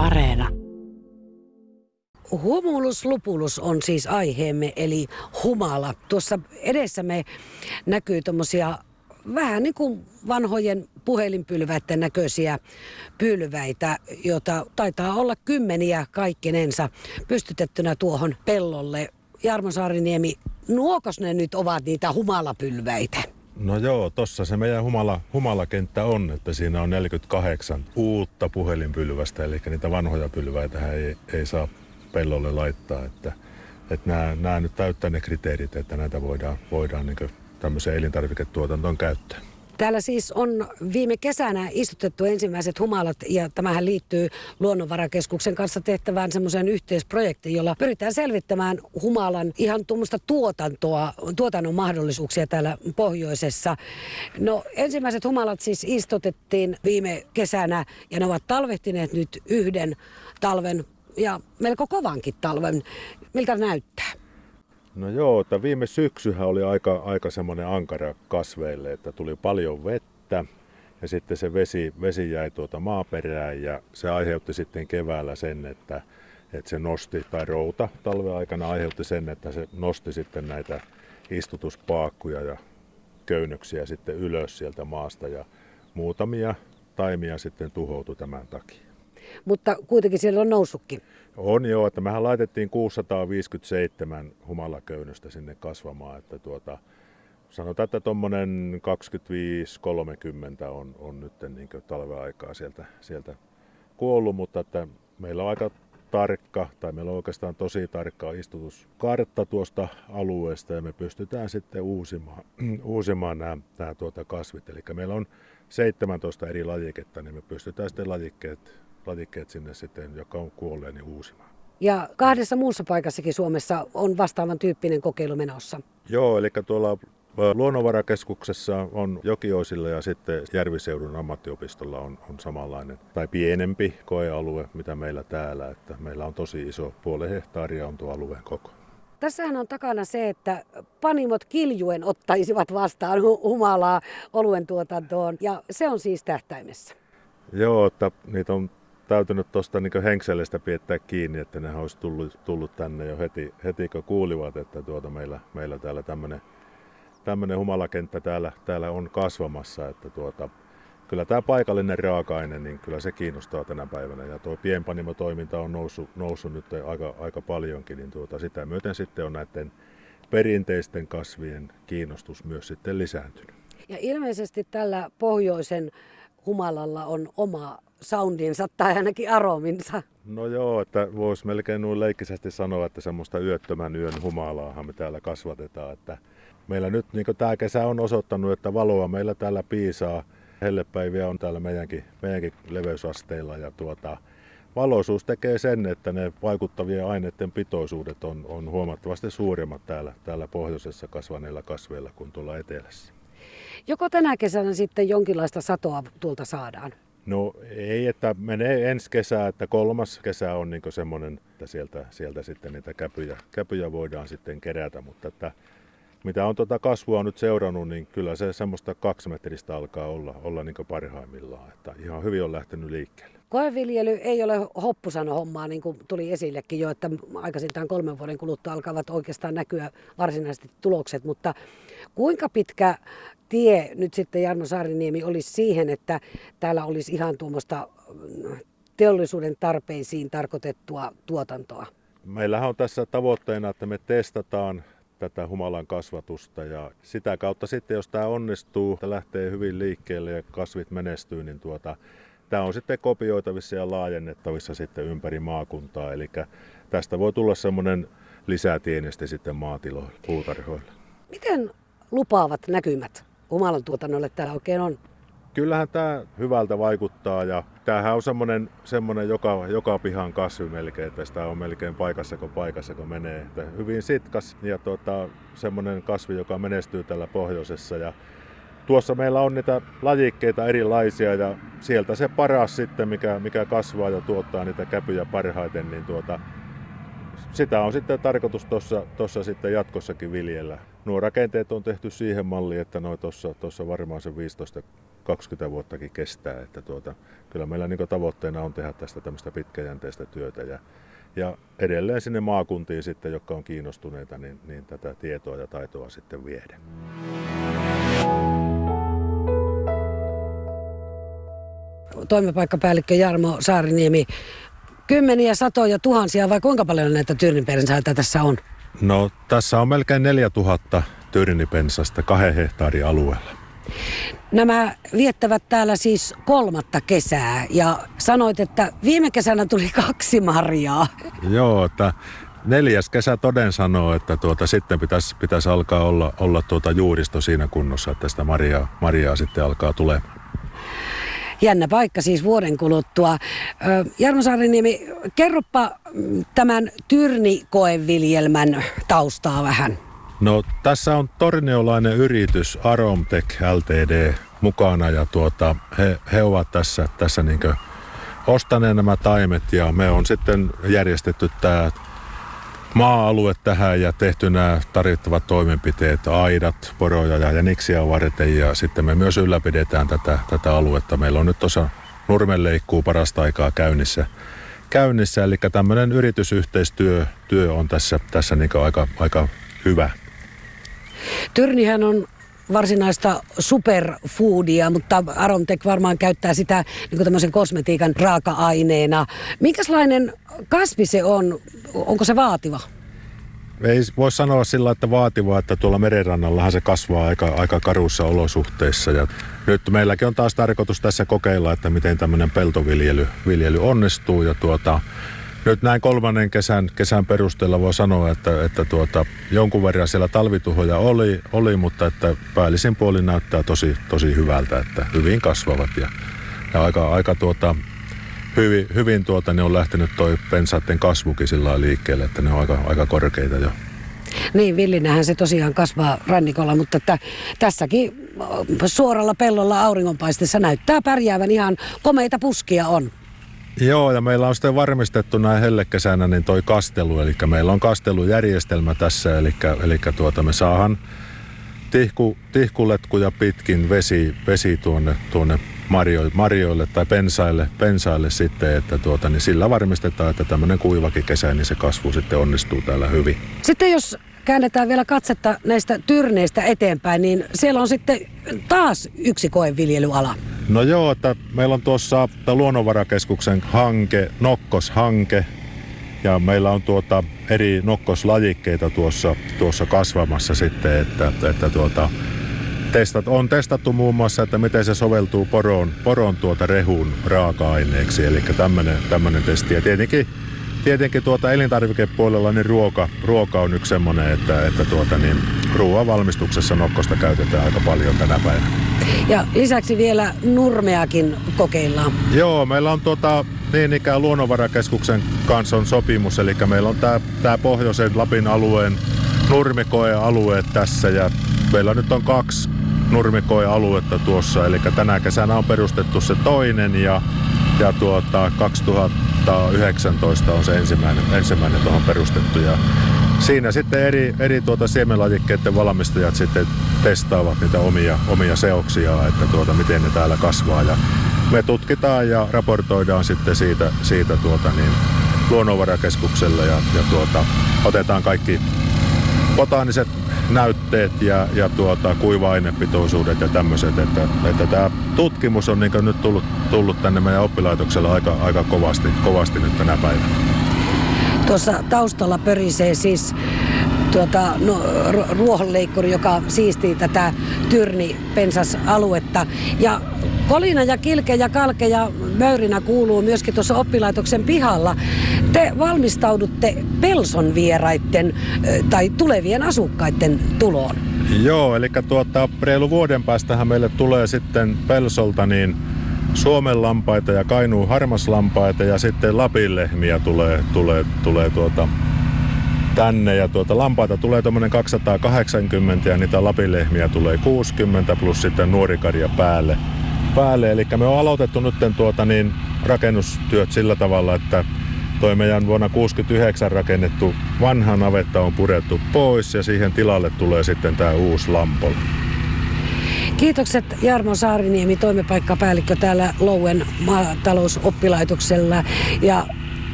Areena. Humulus lupulus on siis aiheemme, eli humala. Tuossa edessämme näkyy tuommoisia vähän niin kuin vanhojen puhelinpylväiden näköisiä pylväitä, joita taitaa olla kymmeniä kaikkinensa pystytettynä tuohon pellolle. Jarmo Saariniemi, nuokos ne nyt ovat niitä humalapylväitä? No joo, tossa se meidän humala, humalakenttä on, että siinä on 48 uutta puhelinpylvästä, eli niitä vanhoja pylväitä ei, ei saa pellolle laittaa. Että, että nämä, nämä nyt täyttää ne kriteerit, että näitä voidaan, voidaan niin tämmöiseen elintarviketuotantoon käyttää. Täällä siis on viime kesänä istutettu ensimmäiset humalat ja tämähän liittyy Luonnonvarakeskuksen kanssa tehtävään semmoiseen yhteisprojektiin, jolla pyritään selvittämään humalan ihan tuommoista tuotantoa, tuotannon mahdollisuuksia täällä pohjoisessa. No ensimmäiset humalat siis istutettiin viime kesänä ja ne ovat talvehtineet nyt yhden talven ja melko kovankin talven. Miltä näyttää? No joo, että viime syksyhän oli aika, aika semmoinen ankara kasveille, että tuli paljon vettä ja sitten se vesi, vesi jäi tuota maaperään ja se aiheutti sitten keväällä sen, että, että se nosti, tai routa talven aikana aiheutti sen, että se nosti sitten näitä istutuspaakkuja ja köynnöksiä sitten ylös sieltä maasta ja muutamia taimia sitten tuhoutui tämän takia. Mutta kuitenkin siellä on noussutkin. On joo, että mehän laitettiin 657 humalaköynnöstä sinne kasvamaan, että tuota, sanotaan, että tuommoinen 25-30 on, on nyt niin talven aikaa sieltä, sieltä kuollut, mutta että meillä on aika tarkka, tai meillä on oikeastaan tosi tarkka istutuskartta tuosta alueesta, ja me pystytään sitten uusimaan, uusimaan nämä, nämä tuota kasvit. Eli meillä on 17 eri lajiketta, niin me pystytään sitten lajikkeet lajikkeet sinne sitten, joka on kuolleen, niin uusimaan. Ja kahdessa muussa paikassakin Suomessa on vastaavan tyyppinen kokeilu menossa. Joo, eli tuolla Luonnonvarakeskuksessa on Jokioisilla ja sitten Järviseudun ammattiopistolla on, on samanlainen tai pienempi koealue, mitä meillä täällä. Että meillä on tosi iso puoli hehtaaria on tuo alueen koko. Tässähän on takana se, että panimot kiljuen ottaisivat vastaan humalaa oluen tuotantoon ja se on siis tähtäimessä. Joo, että niitä on täytynyt tuosta niin henkselestä piettää kiinni, että ne olisi tullut, tullut tänne jo heti, heti kun kuulivat, että tuota meillä, meillä täällä tämmöinen humalakenttä täällä, täällä on kasvamassa, että tuota, kyllä tämä paikallinen raaka-aine, niin kyllä se kiinnostaa tänä päivänä. Ja tuo pienpanimotoiminta on noussut, noussut nyt aika, aika paljonkin, niin tuota, sitä myöten sitten on näiden perinteisten kasvien kiinnostus myös sitten lisääntynyt. Ja ilmeisesti tällä pohjoisen humalalla on oma soundinsa tai ainakin arominsa. No joo, että voisi melkein noin leikkisesti sanoa, että semmoista yöttömän yön humalaahan me täällä kasvatetaan. Että meillä nyt niin tämä kesä on osoittanut, että valoa meillä täällä piisaa. Hellepäiviä on täällä meidänkin, meidänkin leveysasteilla ja tuota, valoisuus tekee sen, että ne vaikuttavien aineiden pitoisuudet on, on huomattavasti suuremmat täällä, täällä pohjoisessa kasvaneilla kasveilla kuin tuolla etelässä. Joko tänä kesänä sitten jonkinlaista satoa tuolta saadaan? No ei, että menee ensi kesä, että kolmas kesä on niin semmoinen, että sieltä, sieltä sitten niitä käpyjä, käpyjä voidaan sitten kerätä, mutta että mitä on tuota kasvua nyt seurannut, niin kyllä se semmoista kaksimetristä alkaa olla, olla niin parhaimmillaan, että ihan hyvin on lähtenyt liikkeelle. Koeviljely ei ole hoppusano hommaa, niin kuin tuli esillekin jo, että aikaisintaan kolmen vuoden kuluttua alkavat oikeastaan näkyä varsinaisesti tulokset, mutta kuinka pitkä tie nyt sitten Jarno Saariniemi olisi siihen, että täällä olisi ihan tuommoista mm, teollisuuden tarpeisiin tarkoitettua tuotantoa? Meillähän on tässä tavoitteena, että me testataan tätä humalan kasvatusta ja sitä kautta sitten, jos tämä onnistuu, että lähtee hyvin liikkeelle ja kasvit menestyy, niin tuota, tämä on sitten kopioitavissa ja laajennettavissa sitten ympäri maakuntaa. Eli tästä voi tulla semmoinen lisätienesti sitten maatiloille, puutarhoille. Miten lupaavat näkymät humalan tuotannolle täällä oikein on? Kyllähän tämä hyvältä vaikuttaa ja tämähän on semmoinen, semmoinen joka, joka pihan kasvi melkein, että sitä on melkein paikassa kun paikassa kun menee. Että hyvin sitkas ja tota, semmoinen kasvi, joka menestyy täällä pohjoisessa ja tuossa meillä on niitä lajikkeita erilaisia ja sieltä se paras sitten, mikä, mikä kasvaa ja tuottaa niitä käpyjä parhaiten, niin tuota, sitä on sitten tarkoitus tuossa sitten jatkossakin viljellä. Nuo rakenteet on tehty siihen malliin, että noin tuossa varmaan se 20 vuottakin kestää. Että tuota, kyllä meillä niin tavoitteena on tehdä tästä tämmöistä pitkäjänteistä työtä ja, ja edelleen sinne maakuntiin sitten, jotka on kiinnostuneita, niin, niin tätä tietoa ja taitoa sitten viedä. Toimipaikkapäällikkö Jarmo Saariniemi, kymmeniä, satoja, tuhansia vai kuinka paljon näitä tyrnipensaita tässä on? No tässä on melkein 4000 tyrnipensasta kahden hehtaarin alueella. Nämä viettävät täällä siis kolmatta kesää ja sanoit, että viime kesänä tuli kaksi marjaa. Joo, että neljäs kesä toden sanoo, että tuota, sitten pitäisi, pitäisi alkaa olla, olla tuota juuristo siinä kunnossa, että sitä marjaa, marjaa sitten alkaa tulemaan. Jännä paikka siis vuoden kuluttua. Jarmo Saariniemi, kerropa tämän Tyrni-koeviljelmän taustaa vähän. No tässä on torneolainen yritys Aromtech Ltd mukana ja tuota, he, he ovat tässä, tässä niin ostaneet nämä taimet ja me on sitten järjestetty tämä maa-alue tähän ja tehty nämä tarvittavat toimenpiteet, aidat, poroja ja jäniksiä varten ja sitten me myös ylläpidetään tätä, tätä aluetta. Meillä on nyt tuossa nurmenleikkuu parasta aikaa käynnissä, käynnissä eli tämmöinen yritysyhteistyö työ on tässä, tässä niin aika, aika hyvä. Tyrnihän on varsinaista superfoodia, mutta Aromtek varmaan käyttää sitä niin tämmöisen kosmetiikan raaka-aineena. Minkälainen kasvi se on? Onko se vaativa? Ei voi sanoa sillä, että vaativaa, että tuolla merenrannallahan se kasvaa aika, aika karuissa olosuhteissa. Ja nyt meilläkin on taas tarkoitus tässä kokeilla, että miten tämmöinen peltoviljely viljely onnistuu. Ja tuota, nyt näin kolmannen kesän, kesän perusteella voi sanoa, että, että tuota, jonkun verran siellä talvituhoja oli, oli mutta että päällisin puolin näyttää tosi, tosi hyvältä, että hyvin kasvavat ja, ja aika, aika tuota, hyvin, hyvin tuota, ne on lähtenyt toi pensaiden kasvukin sillä liikkeelle, että ne on aika, aika korkeita jo. Niin, villinähän se tosiaan kasvaa rannikolla, mutta että tässäkin suoralla pellolla auringonpaisteessa näyttää pärjäävän ihan komeita puskia on. Joo, ja meillä on sitten varmistettu näin hellekesänä niin toi kastelu, eli meillä on kastelujärjestelmä tässä, eli, eli tuota me saahan tihku, tihkuletkuja pitkin vesi, vesi tuonne, tuonne marjo, marjoille tai pensaille, pensaille sitten, että tuota, niin sillä varmistetaan, että tämmöinen kuivakin kesä, niin se kasvu sitten onnistuu täällä hyvin. Sitten jos käännetään vielä katsetta näistä tyrneistä eteenpäin, niin siellä on sitten taas yksi koeviljelyala. No joo, että meillä on tuossa Luonnonvarakeskuksen hanke, Nokkos-hanke, ja meillä on tuota eri nokkoslajikkeita tuossa, tuossa kasvamassa sitten, että, että tuota, testat, on testattu muun muassa, että miten se soveltuu poron, poron tuota rehun raaka-aineeksi, eli tämmöinen testi. Ja tietenkin tietenkin tuota elintarvikepuolella niin ruoka, ruoka on yksi semmoinen, että, että tuota, niin ruoan valmistuksessa nokkosta käytetään aika paljon tänä päivänä. Ja lisäksi vielä nurmeakin kokeillaan. Joo, meillä on tuota, niin ikään luonnonvarakeskuksen kanssa on sopimus, eli meillä on tämä, tämä pohjoisen Lapin alueen nurmikoealueet tässä ja meillä nyt on kaksi nurmikoealuetta tuossa, eli tänä kesänä on perustettu se toinen ja, ja tuota, 2019 on se ensimmäinen, ensimmäinen tuohon perustettu ja siinä sitten eri, eri tuota siemenlajikkeiden valmistajat sitten testaavat niitä omia, omia seoksia, että tuota, miten ne täällä kasvaa. Ja me tutkitaan ja raportoidaan sitten siitä, siitä tuota, niin, luonnonvarakeskukselle ja, ja tuota, otetaan kaikki botaaniset näytteet ja, ja tuota, kuiva-ainepitoisuudet ja tämmöiset. Että, että tämä tutkimus on niin nyt tullut, tullut tänne meidän oppilaitoksella aika, aika kovasti, kovasti nyt tänä päivänä. Tuossa taustalla pörisee siis tuota, no, ruohonleikkuri, joka siistii tätä tyrni-pensasaluetta. Ja kolina ja kilke ja kalke ja möyrinä kuuluu myöskin tuossa oppilaitoksen pihalla. Te valmistaudutte Pelson vieraiden tai tulevien asukkaiden tuloon. Joo, eli tuota, reilu vuoden päästähän meille tulee sitten Pelsolta niin Suomen lampaita ja Kainuun harmaslampaita ja sitten Lapin lehmiä tulee, tulee, tulee tuota, tänne. Ja tuota, lampaita tulee tuommoinen 280 ja niitä lapilehmiä tulee 60 plus sitten nuorikarja päälle. päälle. Eli me on aloitettu nyt tuota, niin, rakennustyöt sillä tavalla, että toi meidän vuonna 69 rakennettu vanha navetta on purettu pois ja siihen tilalle tulee sitten tämä uusi lampol. Kiitokset Jarmo Saariniemi, toimipaikkapäällikkö täällä Louen maatalousoppilaitoksella. Ja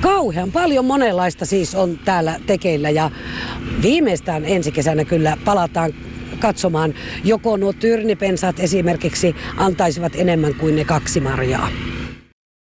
kauhean paljon monenlaista siis on täällä tekeillä ja viimeistään ensi kesänä kyllä palataan katsomaan, joko nuo tyrnipensaat esimerkiksi antaisivat enemmän kuin ne kaksi marjaa.